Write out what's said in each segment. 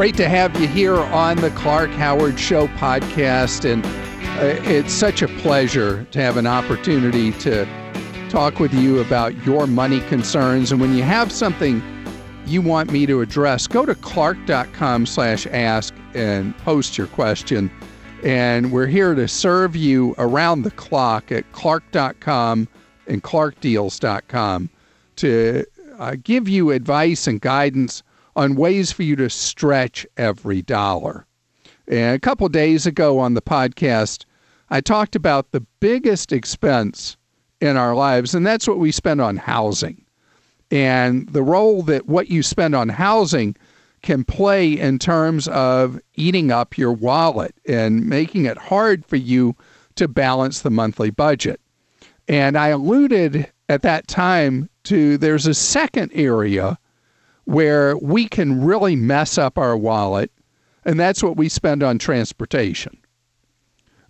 Great to have you here on the Clark Howard Show podcast. And uh, it's such a pleasure to have an opportunity to talk with you about your money concerns. And when you have something you want me to address, go to clark.com slash ask and post your question. And we're here to serve you around the clock at clark.com and clarkdeals.com to uh, give you advice and guidance on ways for you to stretch every dollar. And a couple days ago on the podcast, I talked about the biggest expense in our lives, and that's what we spend on housing. And the role that what you spend on housing can play in terms of eating up your wallet and making it hard for you to balance the monthly budget. And I alluded at that time to there's a second area where we can really mess up our wallet, and that's what we spend on transportation.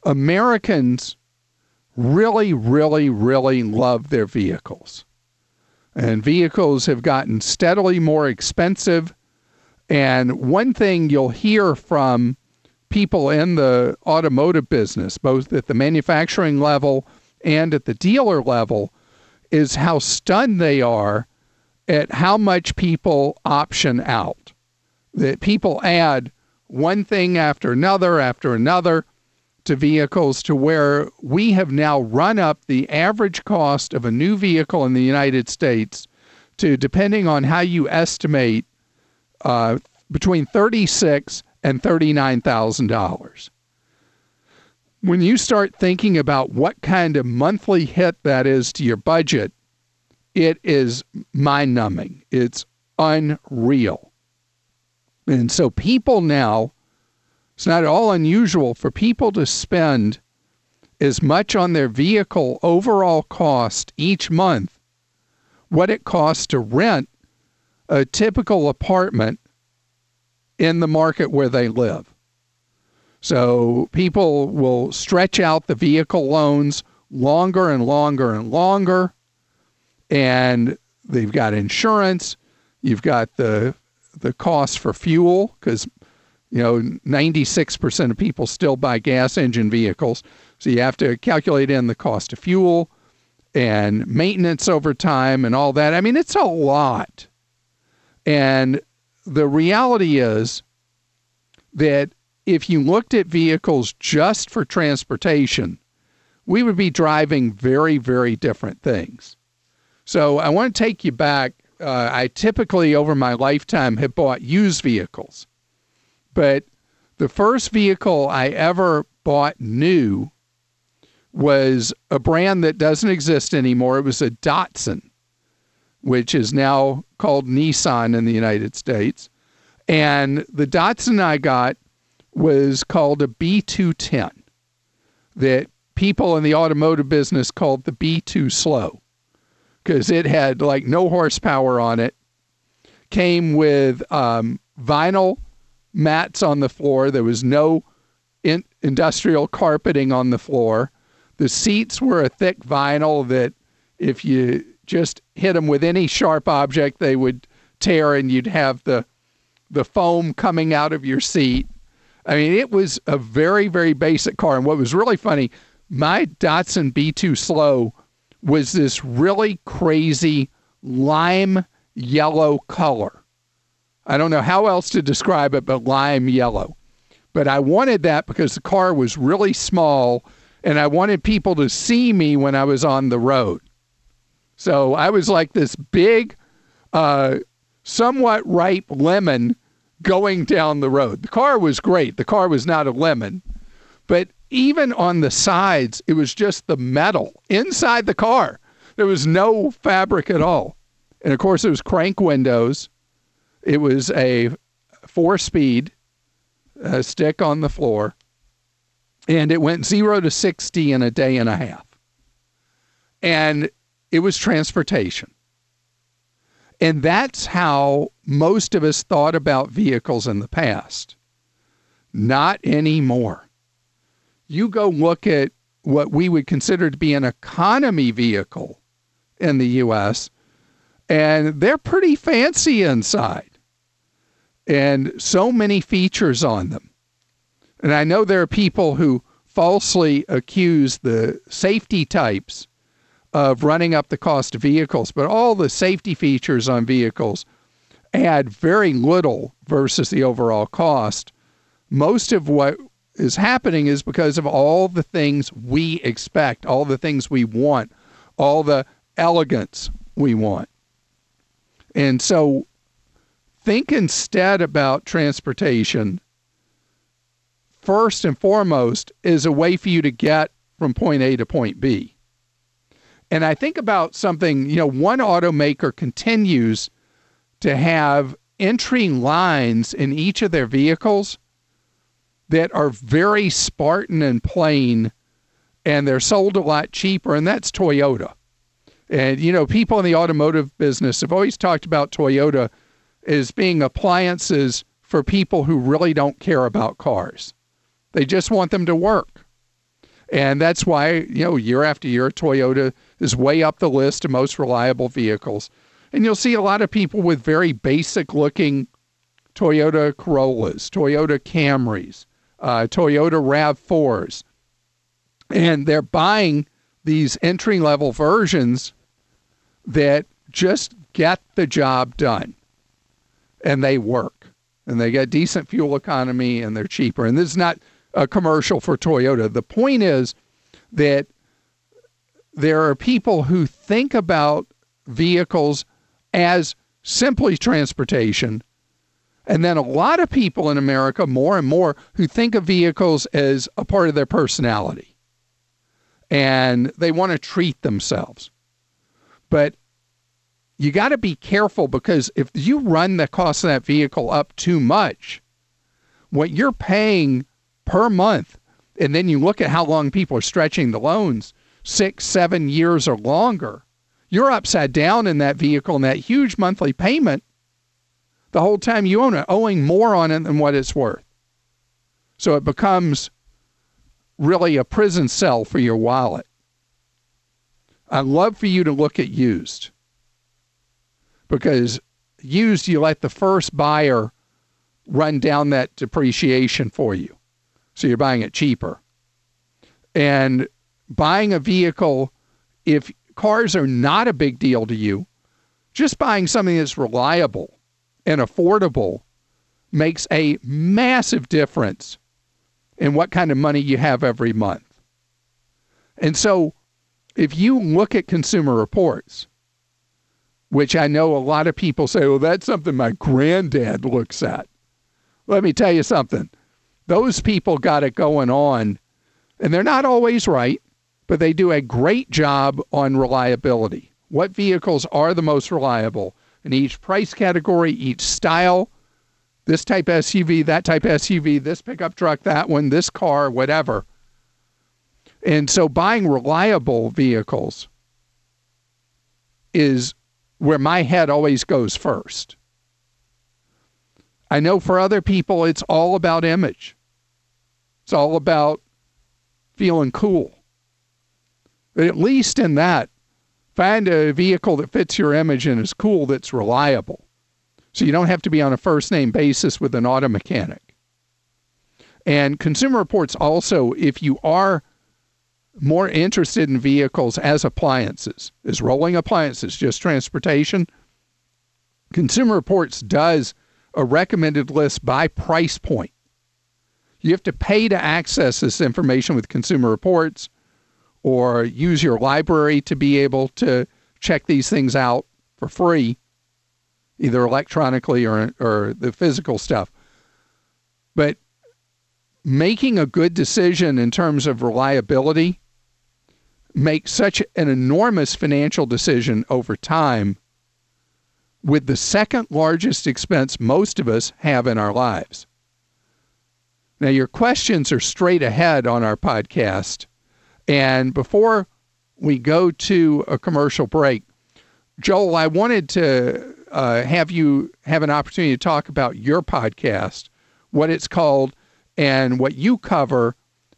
Americans really, really, really love their vehicles. And vehicles have gotten steadily more expensive. And one thing you'll hear from people in the automotive business, both at the manufacturing level and at the dealer level, is how stunned they are at how much people option out. That people add one thing after another after another to vehicles to where we have now run up the average cost of a new vehicle in the United States to, depending on how you estimate, uh, between thirty-six and thirty-nine thousand dollars. When you start thinking about what kind of monthly hit that is to your budget, it is mind numbing. It's unreal. And so people now, it's not at all unusual for people to spend as much on their vehicle overall cost each month, what it costs to rent a typical apartment in the market where they live. So people will stretch out the vehicle loans longer and longer and longer and they've got insurance. You've got the the cost for fuel because you know 96% of people still buy gas engine vehicles, so you have to calculate in the cost of fuel and maintenance over time and all that. I mean, it's a lot. And the reality is that if you looked at vehicles just for transportation, we would be driving very, very different things. So I want to take you back. Uh, I typically, over my lifetime, have bought used vehicles. But the first vehicle I ever bought new was a brand that doesn't exist anymore. It was a Datsun, which is now called Nissan in the United States. And the Datsun I got was called a B210 that people in the automotive business called the B2 slow because it had like no horsepower on it. Came with um, vinyl mats on the floor. There was no in- industrial carpeting on the floor. The seats were a thick vinyl that if you just hit them with any sharp object, they would tear and you'd have the the foam coming out of your seat. I mean, it was a very, very basic car. And what was really funny, my Datsun B2 Slow was this really crazy lime yellow color. I don't know how else to describe it, but lime yellow. But I wanted that because the car was really small and I wanted people to see me when I was on the road. So I was like this big, uh, somewhat ripe lemon going down the road. The car was great. The car was not a lemon, but even on the sides, it was just the metal inside the car. There was no fabric at all. And of course, it was crank windows. It was a four speed stick on the floor. And it went zero to 60 in a day and a half. And it was transportation. And that's how most of us thought about vehicles in the past. Not anymore. You go look at what we would consider to be an economy vehicle in the US, and they're pretty fancy inside and so many features on them. And I know there are people who falsely accuse the safety types of running up the cost of vehicles, but all the safety features on vehicles add very little versus the overall cost. Most of what is happening is because of all the things we expect, all the things we want, all the elegance we want. And so think instead about transportation first and foremost is a way for you to get from point A to point B. And I think about something, you know, one automaker continues to have entry lines in each of their vehicles that are very Spartan and plain, and they're sold a lot cheaper, and that's Toyota. And, you know, people in the automotive business have always talked about Toyota as being appliances for people who really don't care about cars. They just want them to work. And that's why, you know, year after year, Toyota is way up the list of most reliable vehicles. And you'll see a lot of people with very basic looking Toyota Corollas, Toyota Camrys, uh, Toyota RAV4s. And they're buying these entry level versions that just get the job done and they work and they get decent fuel economy and they're cheaper. And this is not a commercial for Toyota. The point is that there are people who think about vehicles as simply transportation and then a lot of people in America, more and more, who think of vehicles as a part of their personality and they want to treat themselves. But you got to be careful because if you run the cost of that vehicle up too much, what you're paying per month, and then you look at how long people are stretching the loans six, seven years or longer, you're upside down in that vehicle and that huge monthly payment the whole time you own it, owing more on it than what it's worth. So it becomes really a prison cell for your wallet. I'd love for you to look at used because used, you let the first buyer run down that depreciation for you. So you're buying it cheaper. And buying a vehicle, if cars are not a big deal to you, just buying something that's reliable and affordable makes a massive difference in what kind of money you have every month. And so if you look at consumer reports, which I know a lot of people say, well, that's something my granddad looks at. Let me tell you something. Those people got it going on, and they're not always right, but they do a great job on reliability. What vehicles are the most reliable? In each price category, each style, this type SUV, that type SUV, this pickup truck, that one, this car, whatever. And so buying reliable vehicles is where my head always goes first. I know for other people, it's all about image. It's all about feeling cool. But at least in that, Find a vehicle that fits your image and is cool that's reliable. So you don't have to be on a first name basis with an auto mechanic. And Consumer Reports also, if you are more interested in vehicles as appliances, as rolling appliances just transportation? Consumer Reports does a recommended list by price point. You have to pay to access this information with Consumer Reports or use your library to be able to check these things out for free, either electronically or, or the physical stuff. But making a good decision in terms of reliability makes such an enormous financial decision over time with the second largest expense most of us have in our lives. Now, your questions are straight ahead on our podcast. And before we go to a commercial break, Joel, I wanted to uh, have you have an opportunity to talk about your podcast, what it's called, and what you cover.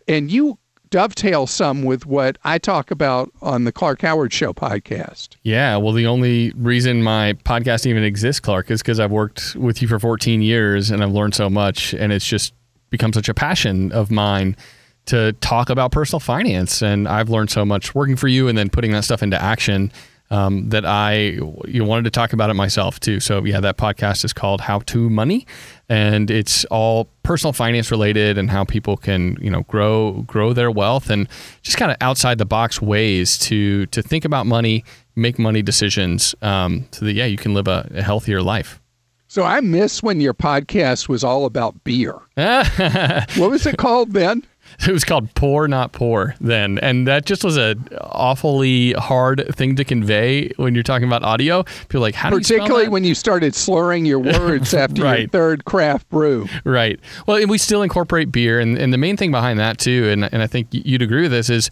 And you dovetail some with what I talk about on the Clark Howard Show podcast. Yeah, well, the only reason my podcast even exists, Clark, is because I've worked with you for 14 years and I've learned so much, and it's just become such a passion of mine to talk about personal finance. And I've learned so much working for you and then putting that stuff into action um, that I you wanted to talk about it myself too. So yeah, that podcast is called How to Money, and it's all personal finance related and how people can you know grow grow their wealth and just kind of outside the box ways to to think about money, make money decisions, um, so that yeah you can live a, a healthier life. So I miss when your podcast was all about beer. what was it called then? It was called Poor Not Poor then, and that just was a awfully hard thing to convey when you're talking about audio. People are like, how do particularly when you started slurring your words after right. your third craft brew. Right. Well, and we still incorporate beer, and, and the main thing behind that too, and and I think you'd agree with this is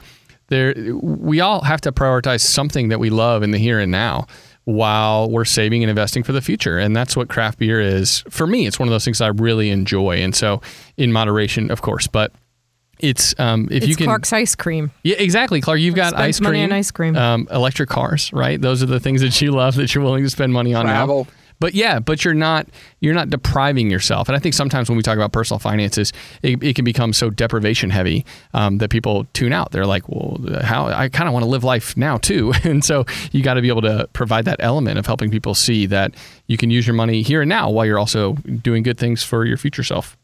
there we all have to prioritize something that we love in the here and now while we're saving and investing for the future. And that's what craft beer is. For me, it's one of those things I really enjoy. And so, in moderation, of course, but it's um, if it's you can Clark's ice cream. Yeah, exactly, Clark. You've got ice cream, money on ice cream, um, electric cars, right? Those are the things that you love that you're willing to spend money on Travel. now. But yeah, but you're not you're not depriving yourself. And I think sometimes when we talk about personal finances, it, it can become so deprivation heavy um, that people tune out. They're like, well, how I kind of want to live life now too. and so you got to be able to provide that element of helping people see that you can use your money here and now while you're also doing good things for your future self.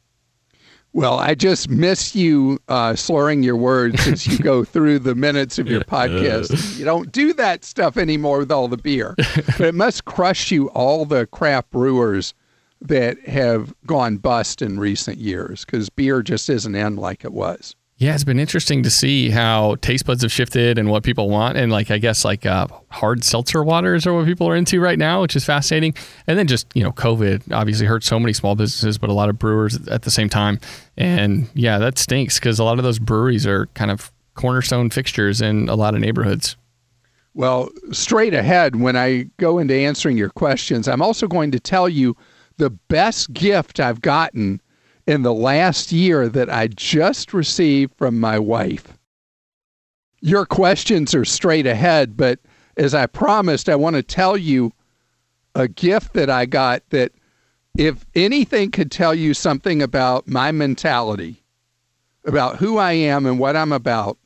Well, I just miss you uh, slurring your words as you go through the minutes of your podcast. You don't do that stuff anymore with all the beer. But it must crush you all the craft brewers that have gone bust in recent years because beer just isn't in like it was. Yeah, it's been interesting to see how taste buds have shifted and what people want. And like, I guess like uh, hard seltzer waters are what people are into right now, which is fascinating. And then just, you know, COVID obviously hurt so many small businesses, but a lot of brewers at the same time. And yeah, that stinks because a lot of those breweries are kind of cornerstone fixtures in a lot of neighborhoods. Well, straight ahead, when I go into answering your questions, I'm also going to tell you the best gift I've gotten in the last year that I just received from my wife. Your questions are straight ahead, but as I promised, I want to tell you a gift that I got that if anything could tell you something about my mentality, about who I am and what I'm about,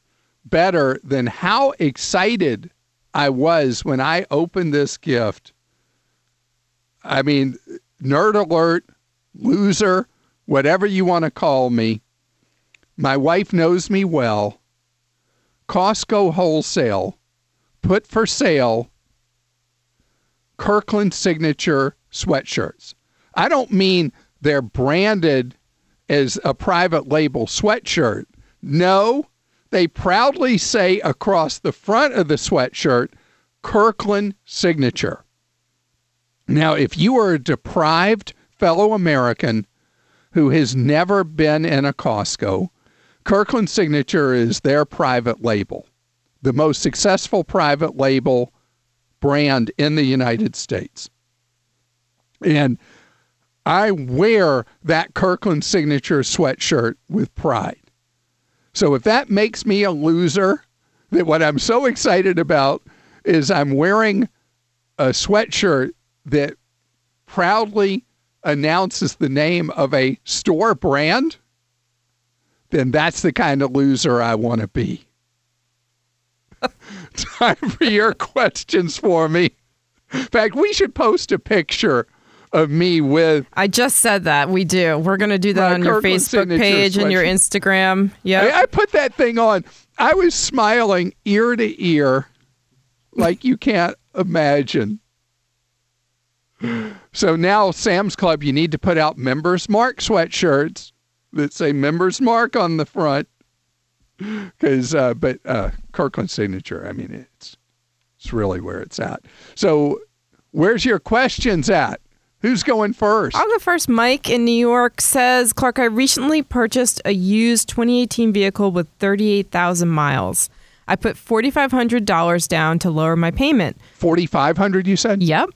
better than how excited I was when I opened this gift. I mean, nerd alert, loser, whatever you want to call me. My wife knows me well. Costco Wholesale, put for sale Kirkland Signature sweatshirts. I don't mean they're branded as a private label sweatshirt. No, they proudly say across the front of the sweatshirt, Kirkland Signature. Now, if you are a deprived fellow American who has never been in a Costco. Kirkland Signature is their private label, the most successful private label brand in the United States. And I wear that Kirkland Signature sweatshirt with pride. So if that makes me a loser, that what I'm so excited about is I'm wearing a sweatshirt that proudly announces the name of a store brand, then that's the kind of loser I want to be. Time for your questions for me. In fact, we should post a picture of me with. I just said that we do. We're going to do that on your Facebook page and your Instagram. Yeah, I, I put that thing on. I was smiling ear to ear, like you can't imagine. So now, Sam's Club, you need to put out Members Mark sweatshirts that say Members Mark on the front. Because, uh, but uh, Kirkland signature, I mean, it's it's really where it's at. So Where's your questions at? Who's going first? I'll go first. Mike in New York says, Clark, I recently purchased a used 2018 vehicle with 38,000 miles. I put $4,500 down to lower my payment. 4500 you said? Yep.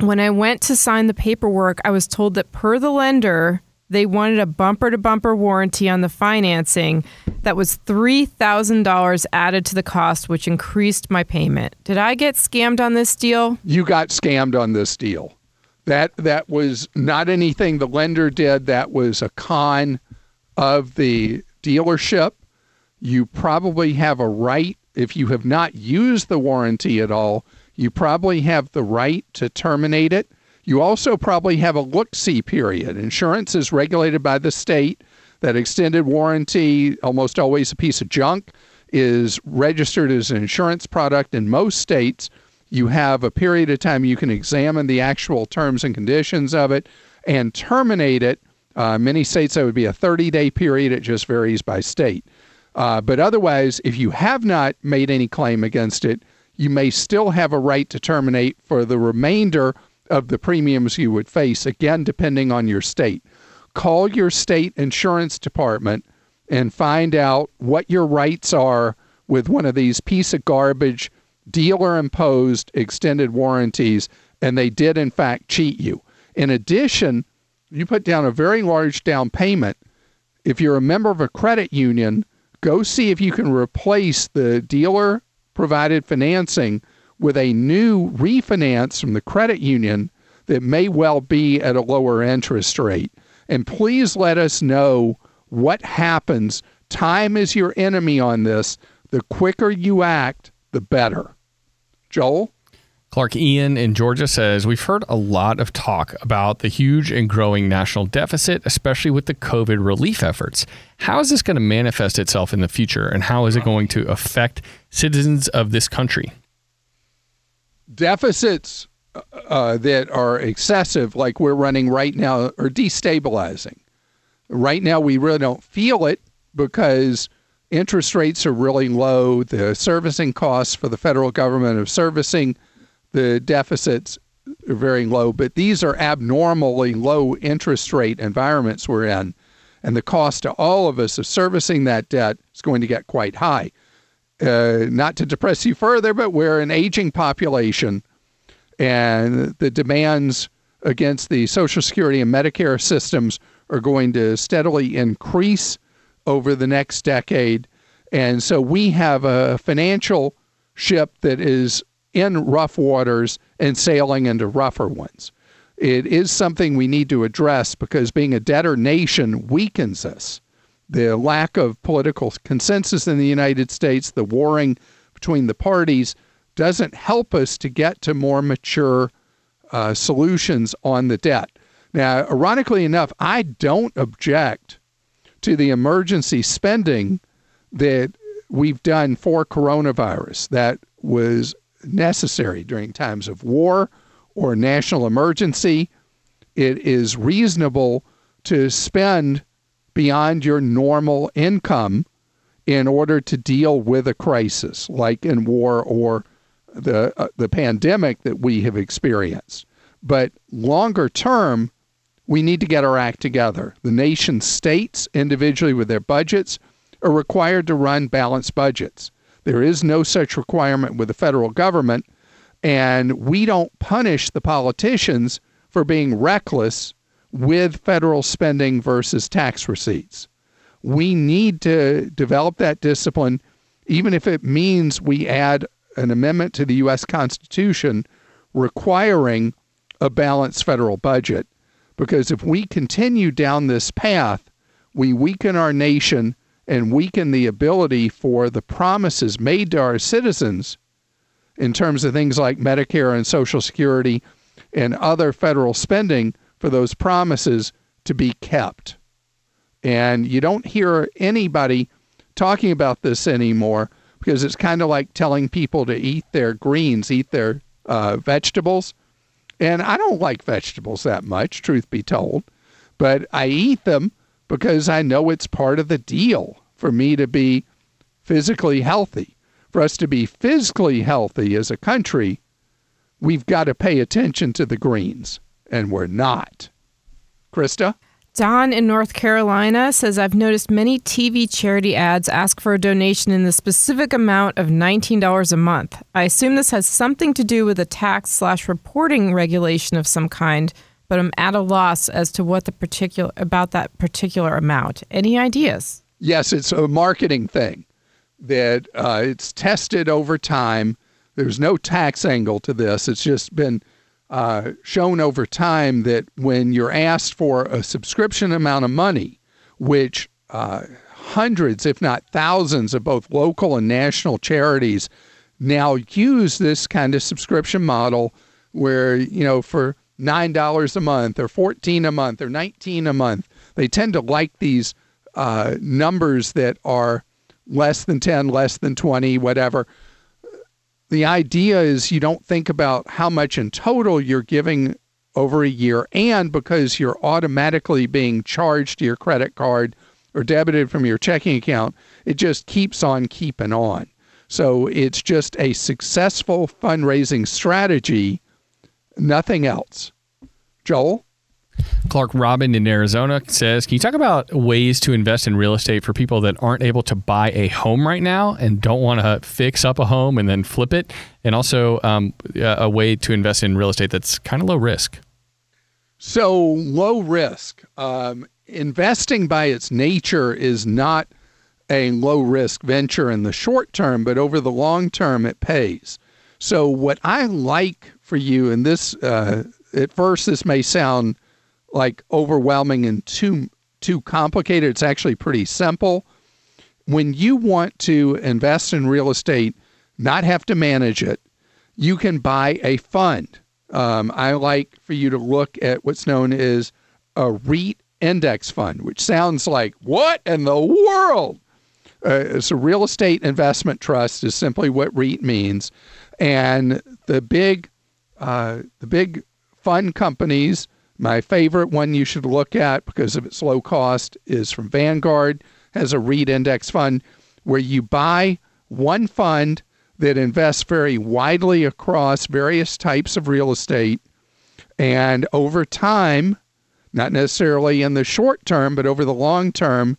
When I went to sign the paperwork, I was told that per the lender, they wanted a bumper to bumper warranty on the financing that was $3,000 added to the cost, which increased my payment. Did I get scammed on this deal? You got scammed on this deal. That that was not anything the lender did. That was a con of the dealership. You probably have a right if you have not used the warranty at all. You probably have the right to terminate it. You also probably have a look see period. Insurance is regulated by the state. That extended warranty, almost always a piece of junk, is registered as an insurance product in most states you have a period of time you can examine the actual terms and conditions of it and terminate it. Uh, many states that would be a 30 day period, it just varies by state. Uh, but otherwise, if you have not made any claim against it, you may still have a right to terminate for the remainder of the premiums you would face, again, depending on your state. Call your state insurance department and find out what your rights are with one of these piece of garbage dealer imposed extended warranties, and they did, in fact, cheat you. In addition, you put down a very large down payment. If you're a member of a credit union, go see if you can replace the dealer provided financing with a new refinance from the credit union that may well be at a lower interest rate. And please let us know what happens. Time is your enemy on this. The quicker you act, the better. Joel? Clark Ian in Georgia says, We've heard a lot of talk about the huge and growing national deficit, especially with the COVID relief efforts. How is this going to manifest itself in the future, and how is it going to affect citizens of this country? Deficits uh, that are excessive, like we're running right now, are destabilizing. Right now, we really don't feel it because interest rates are really low. The servicing costs for the federal government of servicing the deficits are very low, but these are abnormally low interest rate environments we're in. And the cost to all of us of servicing that debt is going to get quite high. Uh, not to depress you further, but we're an aging population, and the demands against the Social Security and Medicare systems are going to steadily increase over the next decade. And so we have a financial ship that is in rough waters and sailing into rougher ones. It is something we need to address because being a debtor nation weakens us. The lack of political consensus in the United States, the warring between the parties, doesn't help us to get to more mature uh, solutions on the debt. Now, ironically enough, I don't object to the emergency spending that we've done for coronavirus that was necessary during times of war or national emergency. It is reasonable to spend beyond your normal income in order to deal with a crisis like in war or the uh, the pandemic that we have experienced. But longer term, we need to get our act together. The nation states, individually with their budgets, are required to run balanced budgets. There is no such requirement with the federal government, and we don't punish the politicians for being reckless with federal spending versus tax receipts. We need to develop that discipline, even if it means we add an amendment to the U.S. Constitution requiring a balanced federal budget because if we continue down this path, we weaken our nation and weaken the ability for the promises made to our citizens in terms of things like Medicare and Social Security and other federal spending for those promises to be kept. And you don't hear anybody talking about this anymore because it's kind of like telling people to eat their greens, eat their uh, vegetables. And I don't like vegetables that much, truth be told, but I eat them because I know it's part of the deal for me to be physically healthy. For us to be physically healthy as a country, we've got to pay attention to the greens, and we're not. Krista? Don in North Carolina says, I've noticed many TV charity ads ask for a donation in the specific amount of $19 a month. I assume this has something to do with a tax slash reporting regulation of some kind, but I'm at a loss as to what the particular about that particular amount. Any ideas? Yes, it's a marketing thing that uh, it's tested over time. There's no tax angle to this. It's just been uh, shown over time that when you're asked for a subscription amount of money, which uh, hundreds, if not thousands, of both local and national charities now use this kind of subscription model where, you know, for $9 a month or 14 a month or 19 a month, they tend to like these uh, numbers that are less than 10, less than 20, whatever the idea is you don't think about how much in total you're giving over a year, and because you're automatically being charged to your credit card or debited from your checking account, it just keeps on keeping on. So it's just a successful fundraising strategy, nothing else. Joel? Clark Robin in Arizona says, Can you talk about ways to invest in real estate for people that aren't able to buy a home right now and don't want to fix up a home and then flip it? And also um, a way to invest in real estate that's kind of low risk. So, low risk. Um, investing by its nature is not a low risk venture in the short term, but over the long term, it pays. So, what I like for you, and this, uh, at first, this may sound like overwhelming and too too complicated. It's actually pretty simple. When you want to invest in real estate, not have to manage it, you can buy a fund. Um, I like for you to look at what's known as a REIT index fund, which sounds like what in the world? Uh, it's a real estate investment trust is simply what REIT means, and the big, uh, the big fund companies my favorite one you should look at because of its low cost is from Vanguard, has a REIT index fund where you buy one fund that invests very widely across various types of real estate. And over time, not necessarily in the short term, but over the long term,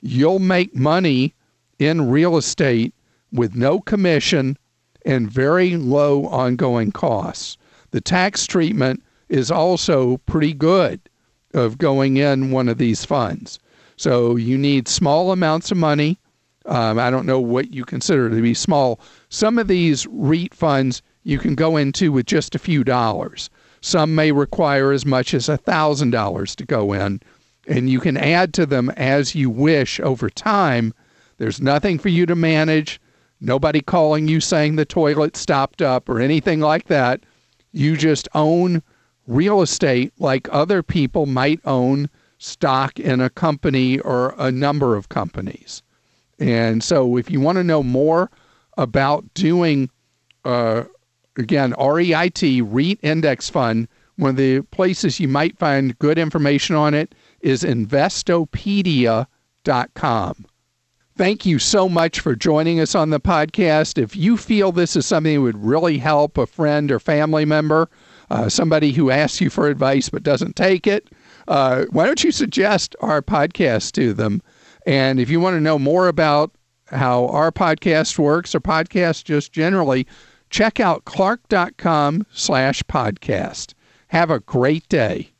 you'll make money in real estate with no commission and very low ongoing costs. The tax treatment is also pretty good of going in one of these funds. So you need small amounts of money. Um, I don't know what you consider to be small. Some of these REIT funds you can go into with just a few dollars. Some may require as much as a $1,000 to go in, and you can add to them as you wish over time. There's nothing for you to manage, nobody calling you saying the toilet stopped up or anything like that. You just own real estate like other people might own stock in a company or a number of companies. And so, if you want to know more about doing, uh, again, REIT, REIT Index Fund, one of the places you might find good information on it is investopedia.com. Thank you so much for joining us on the podcast. If you feel this is something that would really help a friend or family member, uh, somebody who asks you for advice but doesn't take it, uh, why don't you suggest our podcast to them? And if you want to know more about how our podcast works or podcasts just generally, check out clark.com slash podcast. Have a great day.